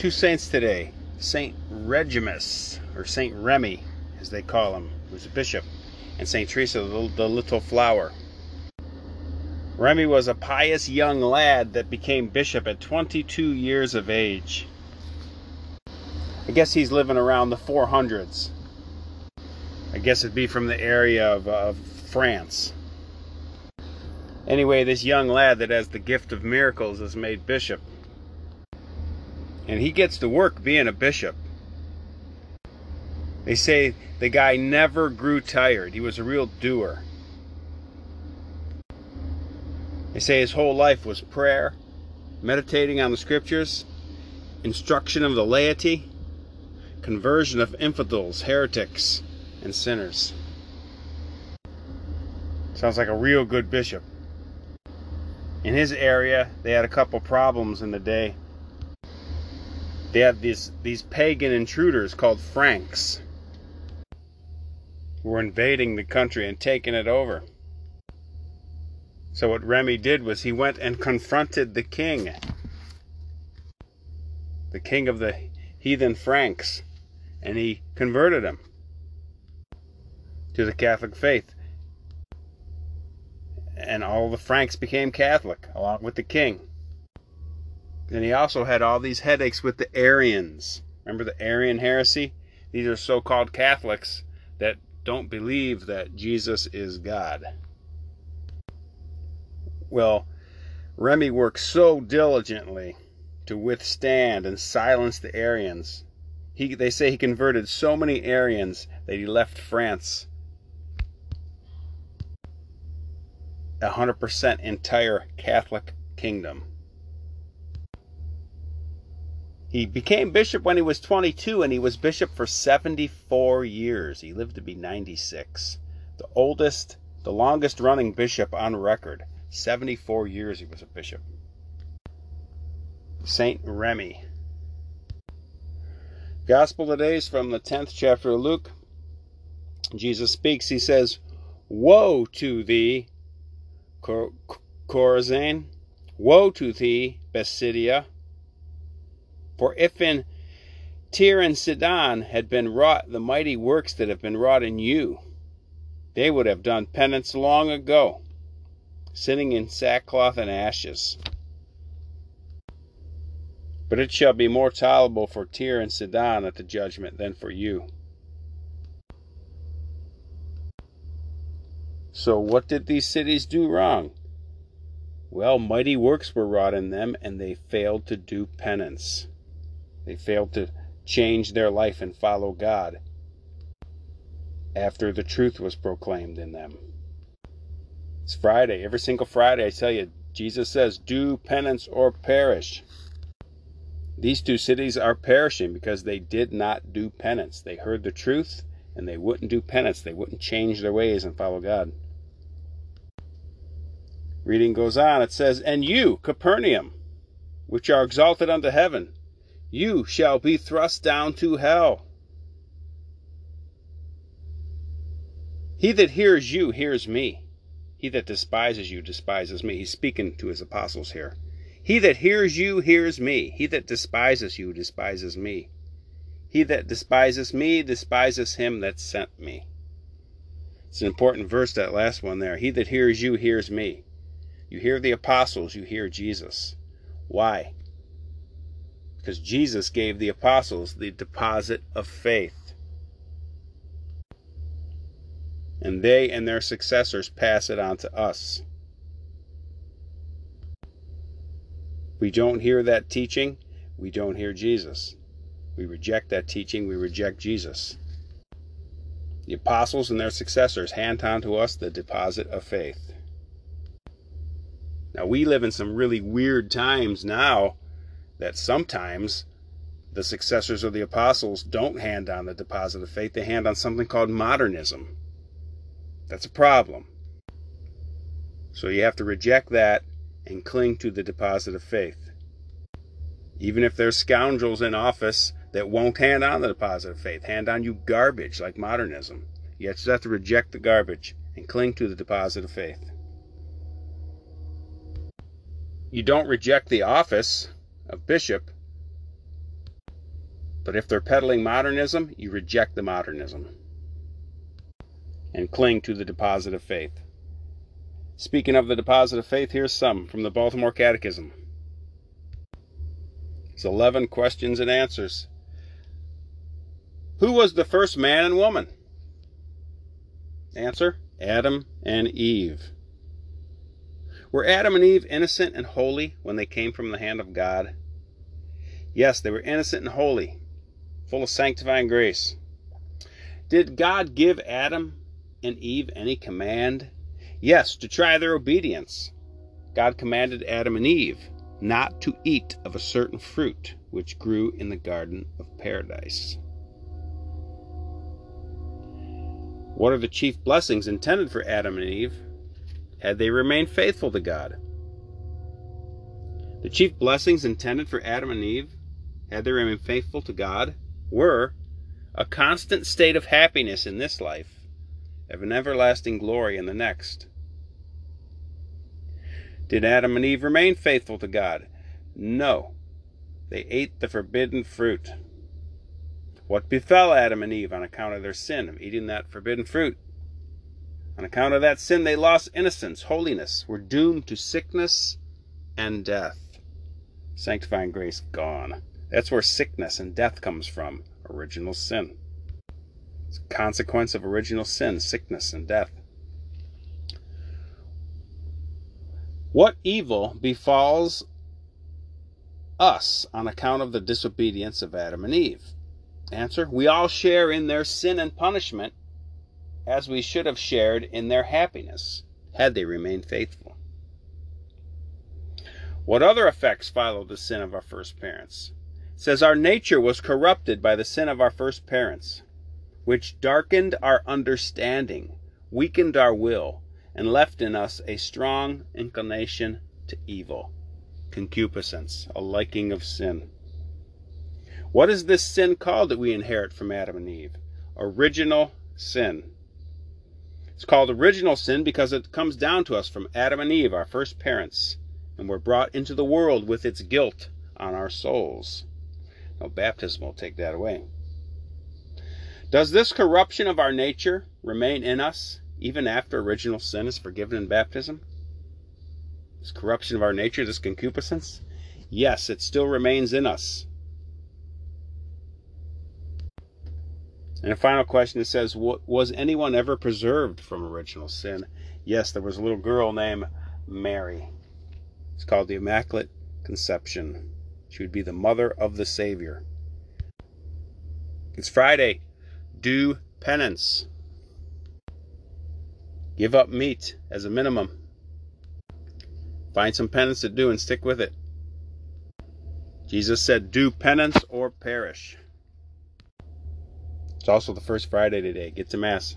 two saints today Saint Remigius, or Saint Remy, as they call him, who's a bishop, and Saint Teresa, the little flower. Remy was a pious young lad that became bishop at 22 years of age. I guess he's living around the 400s. I guess it'd be from the area of, of France. Anyway, this young lad that has the gift of miracles is made bishop. And he gets to work being a bishop. They say the guy never grew tired. He was a real doer. They say his whole life was prayer, meditating on the scriptures, instruction of the laity, conversion of infidels, heretics, and sinners. Sounds like a real good bishop. In his area, they had a couple problems in the day. They had these these pagan intruders called Franks who were invading the country and taking it over. So what Remy did was he went and confronted the king. The king of the heathen Franks, and he converted him to the Catholic faith and all the Franks became Catholic along with the king. And he also had all these headaches with the Arians. Remember the Arian heresy? These are so called Catholics that don't believe that Jesus is God. Well, Remy worked so diligently to withstand and silence the Arians. He, they say he converted so many Arians that he left France 100% entire Catholic kingdom. He became bishop when he was 22 and he was bishop for 74 years. He lived to be 96. The oldest, the longest running bishop on record. 74 years he was a bishop. Saint Remy. Gospel today is from the 10th chapter of Luke. Jesus speaks. He says, Woe to thee, Chorazin, woe to thee, Bethsaida! For if in Tyre and Sidon had been wrought the mighty works that have been wrought in you, they would have done penance long ago, sitting in sackcloth and ashes. But it shall be more tolerable for Tyre and Sidon at the judgment than for you. So, what did these cities do wrong? Well, mighty works were wrought in them, and they failed to do penance. They failed to change their life and follow God after the truth was proclaimed in them. It's Friday. Every single Friday, I tell you, Jesus says, Do penance or perish. These two cities are perishing because they did not do penance. They heard the truth and they wouldn't do penance. They wouldn't change their ways and follow God. Reading goes on. It says, And you, Capernaum, which are exalted unto heaven, you shall be thrust down to hell. He that hears you hears me. He that despises you despises me. He's speaking to his apostles here. He that hears you hears me. He that despises you despises me. He that despises me despises him that sent me. It's an important verse, that last one there. He that hears you hears me. You hear the apostles, you hear Jesus. Why? Because Jesus gave the apostles the deposit of faith. And they and their successors pass it on to us. We don't hear that teaching, we don't hear Jesus. We reject that teaching, we reject Jesus. The apostles and their successors hand on to us the deposit of faith. Now, we live in some really weird times now that sometimes the successors of the apostles don't hand on the deposit of faith, they hand on something called modernism. That's a problem. So you have to reject that and cling to the deposit of faith. Even if there's scoundrels in office that won't hand on the deposit of faith, hand on you garbage like modernism. You just have to reject the garbage and cling to the deposit of faith you don't reject the office of bishop But if they're peddling modernism, you reject the modernism and cling to the deposit of faith. Speaking of the deposit of faith, here's some from the Baltimore Catechism. It's 11 questions and answers. Who was the first man and woman? Answer Adam and Eve. Were Adam and Eve innocent and holy when they came from the hand of God? Yes, they were innocent and holy, full of sanctifying grace. Did God give Adam and Eve any command? Yes, to try their obedience. God commanded Adam and Eve not to eat of a certain fruit which grew in the Garden of Paradise. What are the chief blessings intended for Adam and Eve had they remained faithful to God? The chief blessings intended for Adam and Eve had they remained faithful to God were a constant state of happiness in this life, of an everlasting glory in the next. Did Adam and Eve remain faithful to God? No. They ate the forbidden fruit. What befell Adam and Eve on account of their sin of eating that forbidden fruit? On account of that sin, they lost innocence, holiness, were doomed to sickness and death. Sanctifying grace gone. That's where sickness and death comes from original sin. It's a consequence of original sin, sickness and death. What evil befalls us on account of the disobedience of Adam and Eve? Answer We all share in their sin and punishment as we should have shared in their happiness had they remained faithful. What other effects follow the sin of our first parents? Says our nature was corrupted by the sin of our first parents, which darkened our understanding, weakened our will, and left in us a strong inclination to evil, concupiscence, a liking of sin. What is this sin called that we inherit from Adam and Eve? Original sin. It's called original sin because it comes down to us from Adam and Eve, our first parents, and we're brought into the world with its guilt on our souls. No baptism will take that away. Does this corruption of our nature remain in us even after original sin is forgiven in baptism? This corruption of our nature, this concupiscence? Yes, it still remains in us. And a final question it says, Was anyone ever preserved from original sin? Yes, there was a little girl named Mary. It's called the Immaculate Conception. She would be the mother of the Savior. It's Friday. Do penance. Give up meat as a minimum. Find some penance to do and stick with it. Jesus said, Do penance or perish. It's also the first Friday today. Get to Mass.